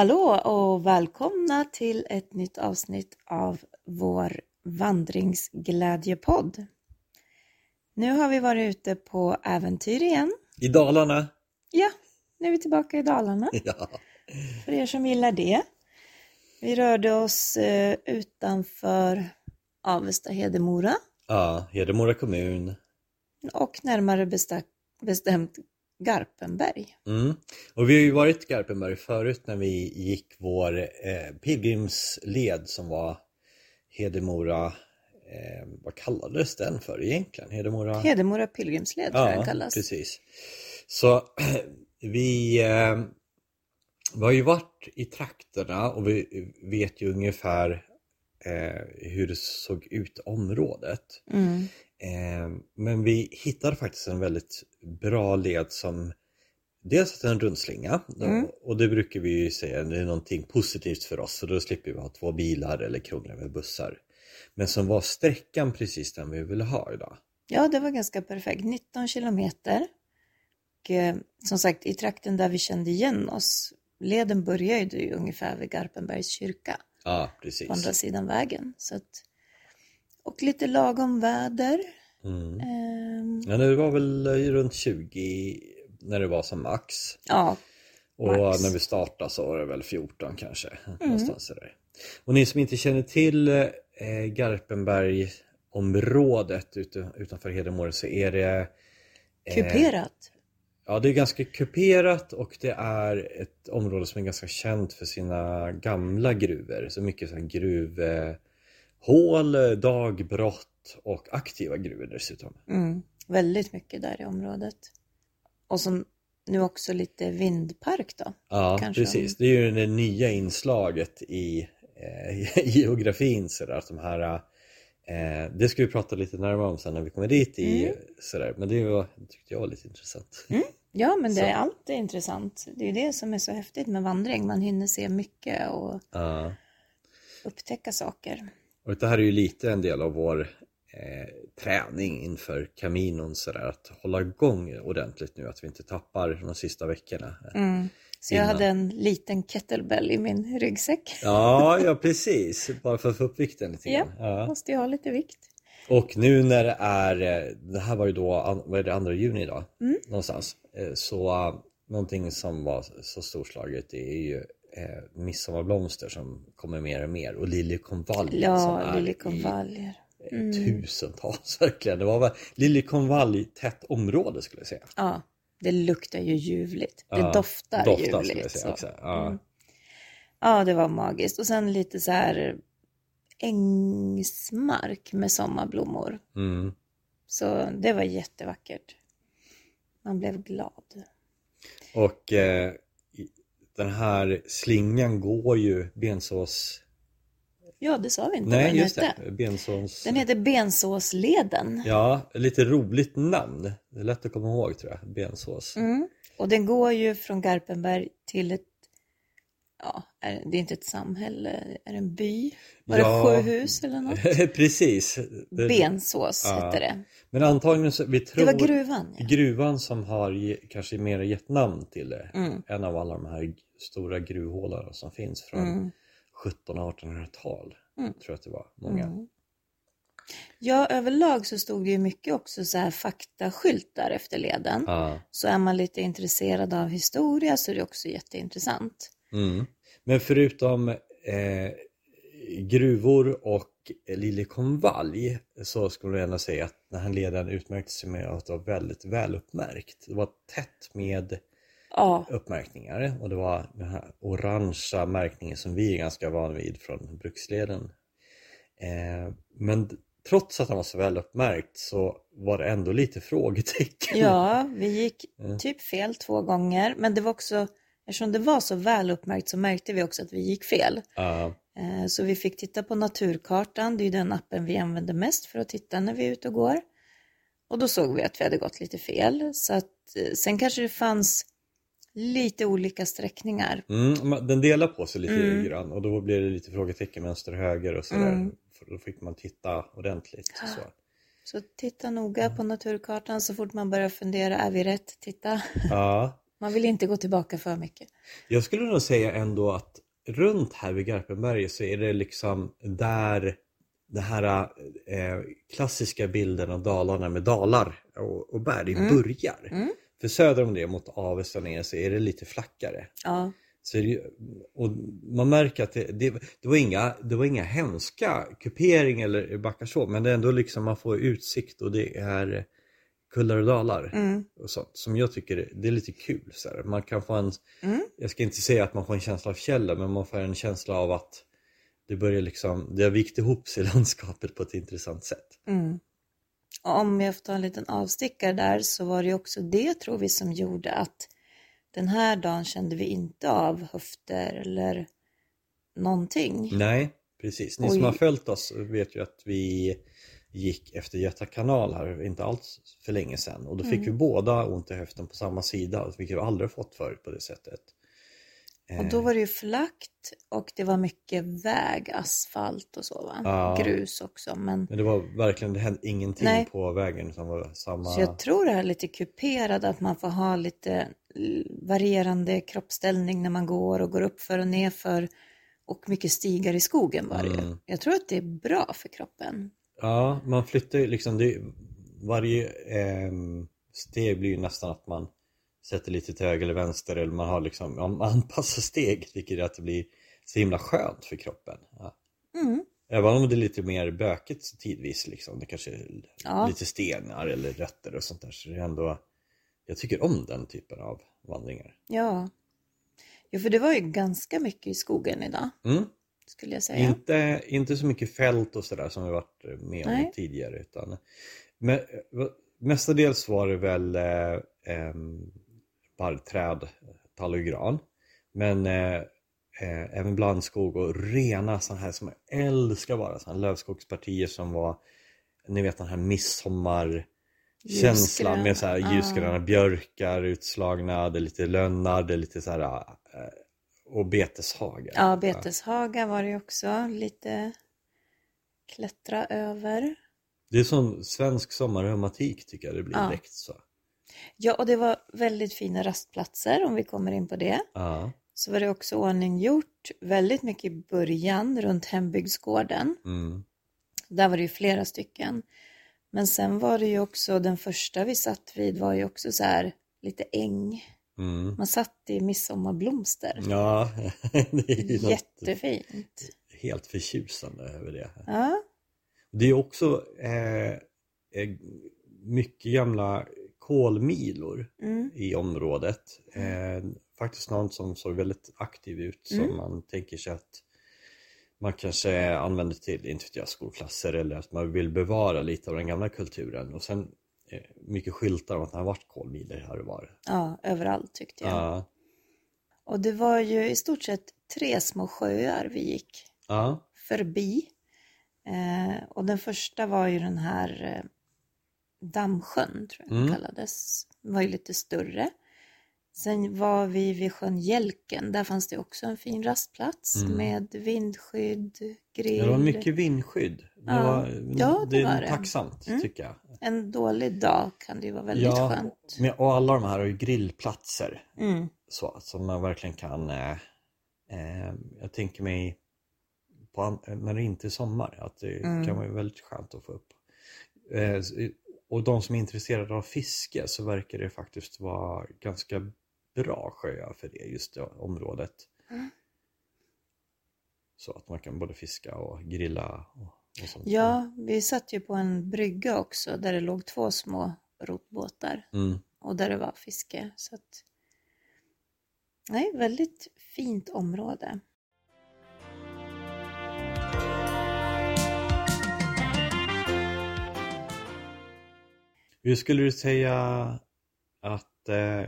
Hallå och välkomna till ett nytt avsnitt av vår vandringsglädjepodd. Nu har vi varit ute på äventyr igen. I Dalarna. Ja, nu är vi tillbaka i Dalarna. Ja. För er som gillar det. Vi rörde oss eh, utanför Avesta Hedemora Ja, Hedemora kommun. och närmare bestämt Garpenberg. Mm. Och vi har ju varit i Garpenberg förut när vi gick vår eh, pilgrimsled som var Hedemora, eh, vad kallades den för egentligen? Hedemora? Hedemora pilgrimsled tror jag den kallas. precis. Så vi, eh, vi har ju varit i trakterna och vi vet ju ungefär eh, hur det såg ut området. Mm. Eh, men vi hittade faktiskt en väldigt bra led som Dels en rundslinga Mm. och det brukar vi ju säga det är någonting positivt för oss så då slipper vi ha två bilar eller krångla med bussar. Men som var sträckan precis den vi ville ha idag. Ja, det var ganska perfekt. 19 kilometer. Och, eh, som sagt, i trakten där vi kände igen oss. Leden började ju ungefär vid Garpenbergs kyrka Ja, precis. på andra sidan vägen. Så att, och lite lagom väder. Mm. Ehm, Ja, det var väl eh, runt 20 när det var som max. ja, Och Max. när vi startade så var det väl 14 kanske. Mm. Någonstans där. Och ni som inte känner till eh, Garpenberg-området ute, utanför Hedemora så är det eh, kuperat. Ja, det är ganska kuperat och det är ett område som är ganska känt för sina gamla gruvor. Så mycket så här gruvhål, dagbrott och aktiva gruvor dessutom. Mm, väldigt mycket där i området. Och som nu också lite vindpark då. Ja, Kanske precis. Det är ju det nya inslaget i eh, geografin sådär att de här eh, det ska vi prata lite närmare om sen när vi kommer dit i Mm. sådär. Men det var, tyckte jag var lite intressant. Ja, men det är alltid intressant. Det är ju det som är så häftigt med vandring. Man hinner se mycket och Ja. upptäcka saker. Och det här är ju lite en del av vår eh, träning inför Caminon sådär att hålla igång ordentligt nu att vi inte tappar de sista veckorna. Mm. Så jag Innan. hade en liten kettlebell i min ryggsäck. Ja, ja precis. Bara för att få upp vikten lite Ja. grann. Ja. Måste ju ha lite vikt. Och nu när det är, eh, det här var ju då, vad är det, andra juni idag? Mm. Någonstans. Eh, Så någonting som var så storslaget det är ju eh, midsommarblomster som kommer mer och mer och liljekonvalj som Ja, är liljekonvaljer. i Mm. tusentals verkligen. Det var liljekonvalj tätt område skulle jag säga. Ja, det luktar ju ljuvligt. Det Ja, doftar, doftar skulle jag ljuvligt. säga så. Ja. Mm. ja, det var magiskt. Och sen lite så här ängsmark med sommarblommor. Mm. Så det var jättevackert. Man blev glad. Och eh, den här slingan går ju bensås... Ja, det sa vi inte vad Nej, den just hette. det. Bensås... Den heter Bensåsleden. Ja, lite roligt namn. Det är lätt att komma ihåg tror jag. Bensås. Mm. Och den går ju från Garpenberg till ett, ja, är, det är inte ett samhälle, är det en by? Var Ja. det sjöhus eller något? Precis. Det- Bensås Ja. hette det. Men antagligen så, vi Det tror var gruvan. Ja. gruvan som har kanske mer gett namn till det. Mm. En av alla de här stora gruvhålarna som finns från Mm. 1700-1800-tal. Mm. Tror jag att det var. Många. Mm. Ja, överlag så stod det ju mycket också så här faktaskyltar efter leden. Ja. Så är man lite intresserad av historia så är det också jätteintressant. Mm. Men förutom eh, gruvor och liljekonvalj så skulle jag ändå säga att den här leden utmärkte sig med att vara väldigt väluppmärkt. Det var tätt med Ja, uppmärkningar och det var den här orangea märkningen som vi är ganska van vid från bruksleden. Eh, men trots att den var så väl uppmärkt så var det ändå lite frågetecken. ja, vi gick Mm. typ fel två gånger. Men det var också, eftersom det var så väl uppmärkt så märkte vi också att vi gick fel. Ja, Eh, Så vi fick titta på naturkartan, det är den appen vi använder mest för att titta när vi är ute och går. Och då såg vi att vi hade gått lite fel. Så att, eh, sen kanske det fanns lite olika sträckningar. mm, den delar på sig lite Mm. grann och då blir det lite frågetecken vänster och höger och sådär. Mm. Då fick man titta ordentligt. Så. Så titta noga på naturkartan så fort man börjar fundera, är vi rätt? Titta. Ja. Man vill inte gå tillbaka för mycket. Jag skulle nog säga ändå att runt här vid Garpenberg så är det liksom där den här eh, klassiska bilden av Dalarna med dalar och, och berg Mm. börjar. Mm. För söder om det mot Avesta ner så är det lite flackare. Ja. Så det, och man märker att det, det, det, var inga, det var inga hemska kupering eller backar så men det är ändå liksom man får utsikt och det är kullar och dalar Mm. och sånt som jag tycker är- det är lite kul. Så här. Man kan få en, Mm. jag ska inte säga att man får en känsla av fjällen men man får en känsla av att det börjar liksom, det har vikt ihop sig landskapet på ett intressant sätt. Mm. Och om jag får ta en liten avstickare där så var det också det tror vi som gjorde att den här dagen kände vi inte av höfter eller någonting. Nej, precis. Ni Oj. som har följt oss vet ju att vi gick efter Göta kanal här inte alls för länge sedan och då fick Mm. vi båda ont i höften på samma sida vilket vi aldrig fått förut på det sättet. Och då var det ju flackt och det var mycket väg, asfalt och så va? Ja. Grus också. Men Men det var verkligen, det hände ingenting Nej. på vägen utan det var samma... så jag tror det här är lite kuperad att man får ha lite varierande kroppsställning när man går och går upp för och ner för och mycket stigar i skogen var det. Mm. Jag tror att det är bra för kroppen. Ja, man flyttar ju liksom, det, varje ehm, steg blir ju nästan att man sätter lite till höger eller vänster eller man har liksom, man anpassar steget vilket gör att det blir så himla skönt för kroppen. Ja. Mm. Även om det är lite mer bökigt tidvis liksom, det kanske är Ja. lite stenar eller rötter och sånt där så det är ändå, jag tycker om den typen av vandringar. Ja. Jo, för det var ju ganska mycket i skogen idag, Mm. Skulle jag säga. Inte, inte så mycket fält och sådär som vi varit med om Nej. tidigare utan men, eh, mestadels var det väl eh, em, barrträd, tall och gran men eh, eh, även blandskog och rena sådana här som jag älskar bara, sådana här lövskogspartier som var ni vet den här midsommarkänslan med så här ljusgröna björkar utslagna, det är lite lönnar, det är lite så här eh, och beteshagar. Ja, beteshaga var det också. Lite klättra över. Det är som svensk sommarromantik tycker jag det blir Ja. direkt så. Ja, och det var väldigt fina rastplatser om vi kommer in på det. Ja. Så var det också ordning gjort väldigt mycket i början runt hembygdsgården. Mm. Där var det ju flera stycken. Men sen var det ju också, den första vi satt vid var ju också så här lite äng. Mm. Man satt i midsommarblomster. Ja, det är ju Jättefint. helt förtjusande över det. Ja, Det är också eh, eh, mycket gamla kolmilor mm, i området. Eh, faktiskt någon som såg väldigt aktiv ut som Mm. man tänker sig att man kanske använder till, inte vet jag, skolklasser eller att man vill bevara lite av den gamla kulturen. Och sen mycket skyltar om att det har varit kolmilor här och var. ja, överallt tyckte jag. Ja. Och det var ju i stort sett tre små sjöar vi gick Ja. förbi. Eh, och den första var ju den här eh, Dammsjön, tror jag den Mm. kallades. Den var ju lite större. Sen var vi vid sjön Hjälken. Där fanns det också en fin rastplats Mm. med vindskydd, grill. Det var mycket vindskydd. Det Ja. var, Ja, det det var tacksamt Mm. tycker jag. En dålig dag kan det ju vara väldigt skönt. men- och alla de här har ju grillplatser. Mm. Så, som man verkligen kan eh, eh, Jag tänker mig på, när det inte är sommar att det Mm. kan vara väldigt skönt att få upp. Eh, och de som är intresserade av fiske så verkar det faktiskt vara ganska bra sjöar för det just det området. Mm. Så att man kan både fiska och grilla och, och sånt. Ja, vi satt ju på en brygga också där det låg två små rotbåtar. Mm. och där det var fiske. Så att, nej, väldigt fint område. Hur skulle du säga att eh,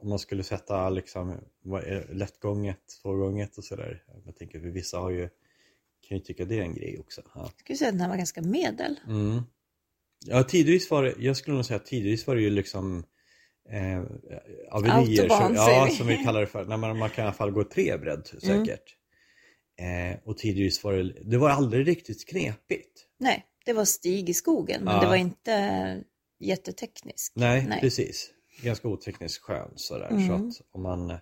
om man skulle sätta liksom lättgånget, tvågånget och sådär. Jag tänker för vissa har ju kan ju tycka det är en grej också. Ja. Jag skulle säga att den här var ganska medel. Mm. Ja, tidvis var det, jag skulle nog säga att tidvis var det ju liksom eh, avenier, Autobahn, som, ja, som vi kallar det för. Nej, men man kan i alla fall gå tre bredd Mm. säkert. Eh, och tidvis var det, det var aldrig riktigt knepigt. Nej, det var stig i skogen, men Ja. det var inte jättetekniskt. Nej, Nej. precis. Ganska oteknisk skön sådär. Så Mm. att om man eh,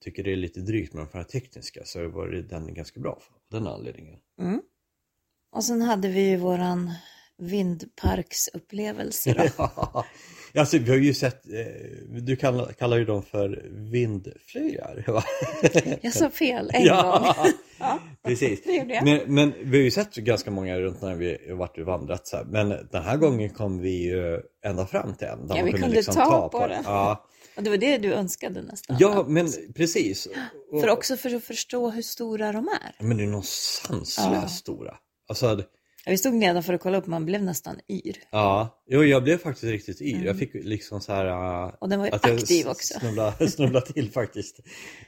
tycker det är lite drygt med de här tekniska så var det den ganska bra för den anledningen. Mm. Och sen hade vi ju våran vindparksupplevelse då. Ja, alltså vi har ju sett, eh, du kallar, kallar ju dem för vindflöjar va? Jag sa fel en gång. Ja, Ja, precis. Men, men vi har ju sett ganska många runt när vi har varit och vandrat så här. Men den här gången kom vi ju ända fram till en. Ja, vi kunde ta på den. Ja, Och det var det du önskade nästan. ja men precis. För också för att förstå hur stora de är. Men det är nog sanslöst Ja. stora. Alltså, Ja, Vi stod nedanför och kollade upp, man blev nästan yr. ja. Jo, jag blev faktiskt riktigt yr. Mm. Jag fick liksom så här... äh, Och den var ju att jag aktiv också. Snubblade, snubblade till faktiskt.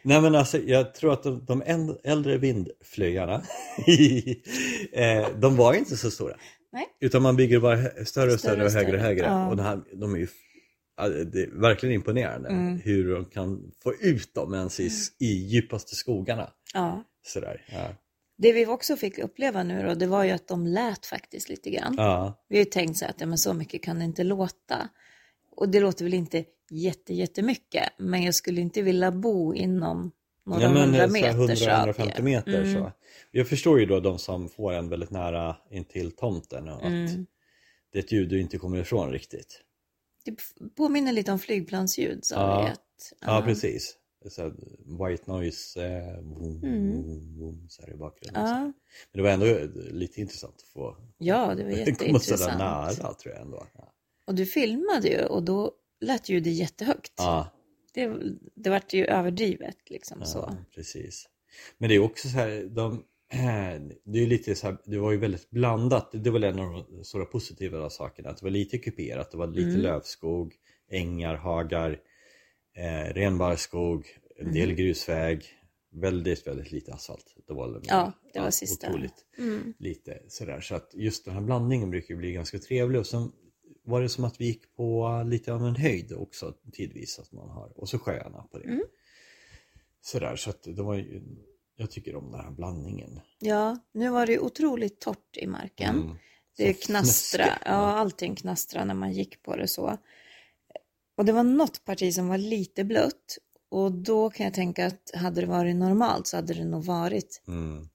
Nej men alltså jag tror att de, de äl- äldre vindflöjarna, eh, de var inte så stora. Nej. Utan man bygger bara större och Större större och högre och högre. Ja. Och här, de är ju det är verkligen imponerande Mm. hur de kan få ut dem ens i, i djupaste skogarna. Ja. Sådär. Ja. Det vi också fick uppleva nu då, det var ju att de lät faktiskt lite grann. Ja. Vi har ju tänkt så här att ja, men så mycket kan det inte låta. Och det låter väl inte jätte, jättemycket, men jag skulle inte vilja bo inom några Ja men hundra meters 100-150 radie. meter Mm. så. Jag förstår ju då de som får en väldigt nära intill tomten och att Mm. det är ett ljud du inte kommer ifrån riktigt. Det påminner lite om flygplansljud sa Ja. vi. Att, Ja, precis. Det så här white noise, eh, boom, Mm. boom, boom, så här i bakgrunden. Ja, Men det var ändå lite intressant att få ja, det var komma sådär jätteintressant. nära tror jag ändå. Ja. Och du filmade ju och då lät ljudet jättehögt. Ja, Det, det vart ju överdrivet liksom så. ja, precis. Men det är också så här, de, det är ju lite så här, det var ju väldigt blandat. Det var en av de stora positiva sakerna. Att det var lite kuperat, det var lite Mm. lövskog, ängar, hagar, eh, renbarrskog, en del Mm. grusväg, väldigt, väldigt lite asfalt. Det var, Ja, det var sista. Otroligt Mm. lite sådär. Så att just den här blandningen brukar bli ganska trevlig. Och sen var det som att vi gick på lite av en höjd också tidvis. Att man har, och så sjöarna på det. Mm. Sådär, så att det var ju, jag tycker om den här blandningen. Ja, nu var det otroligt torrt i marken. Mm. Det Så knastra, fnöske. ja allting knastra när man gick på det så. Och det var något parti som var lite blött och då kan jag tänka att hade det varit normalt så hade det nog varit Mm.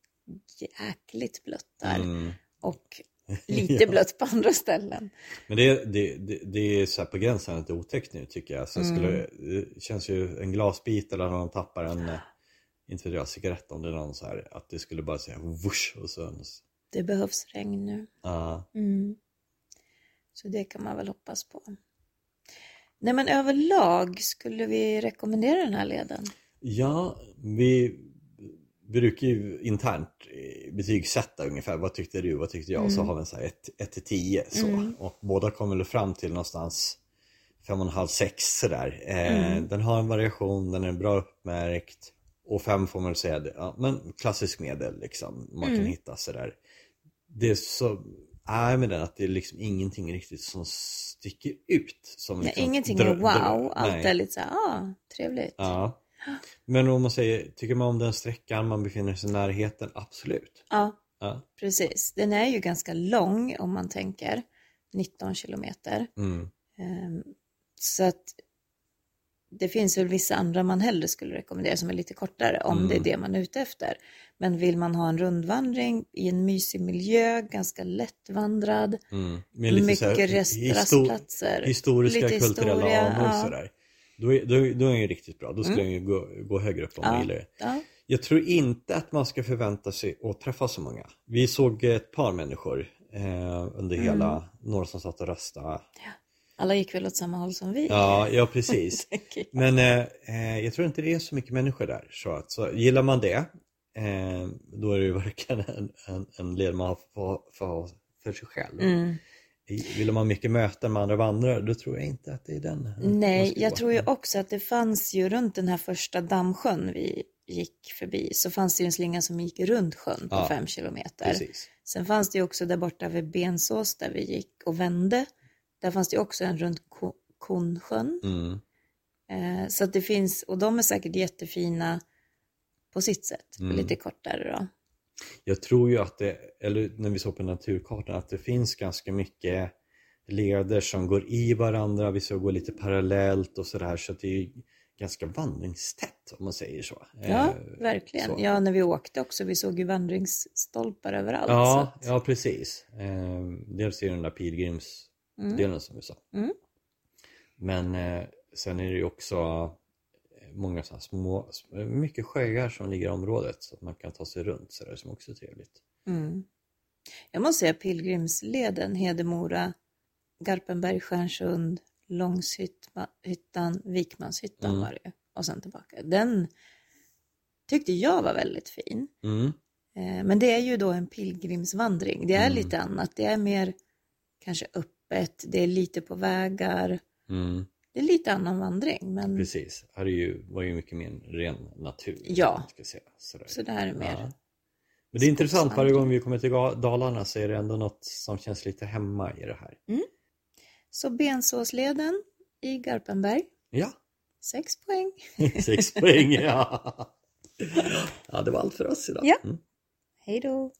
jäkligt blött där Mm. och lite Ja. blött på andra ställen. Men det, det, det, det är så på gränsen till otäckt nu tycker jag. Så Mm. skulle, det känns ju en glasbit eller någon tappar en, eh, inte vet jag, cigarett om det är någon så här. Att det skulle bara säga whoosh och så. Det behövs regn nu. Ja. Mm. Så det kan man väl hoppas på. Nej men överlag skulle vi rekommendera den här leden. Ja, vi brukar ju internt eh, betygsätta ungefär. Vad tyckte du? Vad tyckte jag? Och så Mm. har vi en så här 1 till 10 så. Mm. Och båda kommer väl fram till någonstans 5,5-6 sådär. Eh, Mm. Den har en variation, den är bra uppmärkt. Och 5 får man väl säga, ja, men klassisk medel liksom. Man kan Mm. hitta sådär. Det är så är med den att det är liksom ingenting riktigt som sticker ut. Som Nej, liksom ingenting är wow, allt nej. är lite så här, ah, trevligt. Ja. Men om man säger, tycker man om den sträckan man befinner sig i närheten? Absolut. Ja, Ja. precis. Den är ju ganska lång om man tänker 19 kilometer. Mm. Ehm, Så att det finns väl vissa andra man hellre skulle rekommendera som är lite kortare om Mm. det är det man är ute efter. Men vill man ha en rundvandring i en mysig miljö, ganska lättvandrad, Mm. Med lite mycket rastplatser, historiska, lite kulturella historia, anor ja. sådär. Då är, då, då är den ju riktigt bra. Då skulle Mm. den ju gå, gå högre upp om man Ja. gillar det. Ja. Jag tror inte att man ska förvänta sig att träffa så många. Vi såg ett par människor eh, under Mm. hela, några som satt och röstade. Alla gick väl åt samma håll som vi. Ja, ja precis. jag. Men eh, eh, jag tror inte det är så mycket människor där. Så, att, så gillar man det, eh, då är det ju verkligen en, en, en led man har för, för, för sig själv. Mm. Vill man mycket möten med andra vandrare, då tror jag inte att det är den. Nej, jag tror ju också att det fanns ju runt den här första dammsjön vi gick förbi så fanns det ju en slinga som gick runt sjön på Ja, fem kilometer. Precis. Sen fanns det ju också där borta vid Bensås där vi gick och vände. Där fanns det också en runt Ko- Konsjön. Mm. Eh, så att det finns, och de är säkert jättefina på sitt sätt, Mm. lite kortare då. Jag tror ju att det, eller när vi såg på naturkartan, att det finns ganska mycket leder som går i varandra, vissa går lite parallellt och sådär så att det är ganska vandringstätt om man säger så. Ja, Eh, verkligen. så. Ja, när vi åkte också, vi såg ju vandringsstolpar överallt. Ja, att- ja precis. Eh, dels är det den där pilgrimsdelen Mm. som vi sa. Mm. Men eh, sen är det ju också eh, många sådana små, sm- mycket sjöar som ligger i området så att man kan ta sig runt så där som också är trevligt. Mm. Jag måste säga pilgrimsleden, Hedemora, Garpenberg, Stjärnsund, Långshyttan, Vikmanshyttan Mm. var det och sen tillbaka. Den tyckte jag var väldigt fin. Mm. Eh, Men det är ju då en pilgrimsvandring. Det är Mm. lite annat. Det är mer kanske öppet, det är lite på vägar. Mm. Det är lite annan vandring. Men Precis, här är ju, var ju mycket mer en ren natur. Ja. Ska säga. Sådär. så det här är mer. Ja. Men det är intressant, varje gång vi kommer till Dalarna så är det ändå något som känns lite hemma i det här. Så Bensåsleden i Garpenberg, Ja, sex poäng. sex poäng. Ja. ja, det var allt för oss idag. Ja. Mm. Hej då!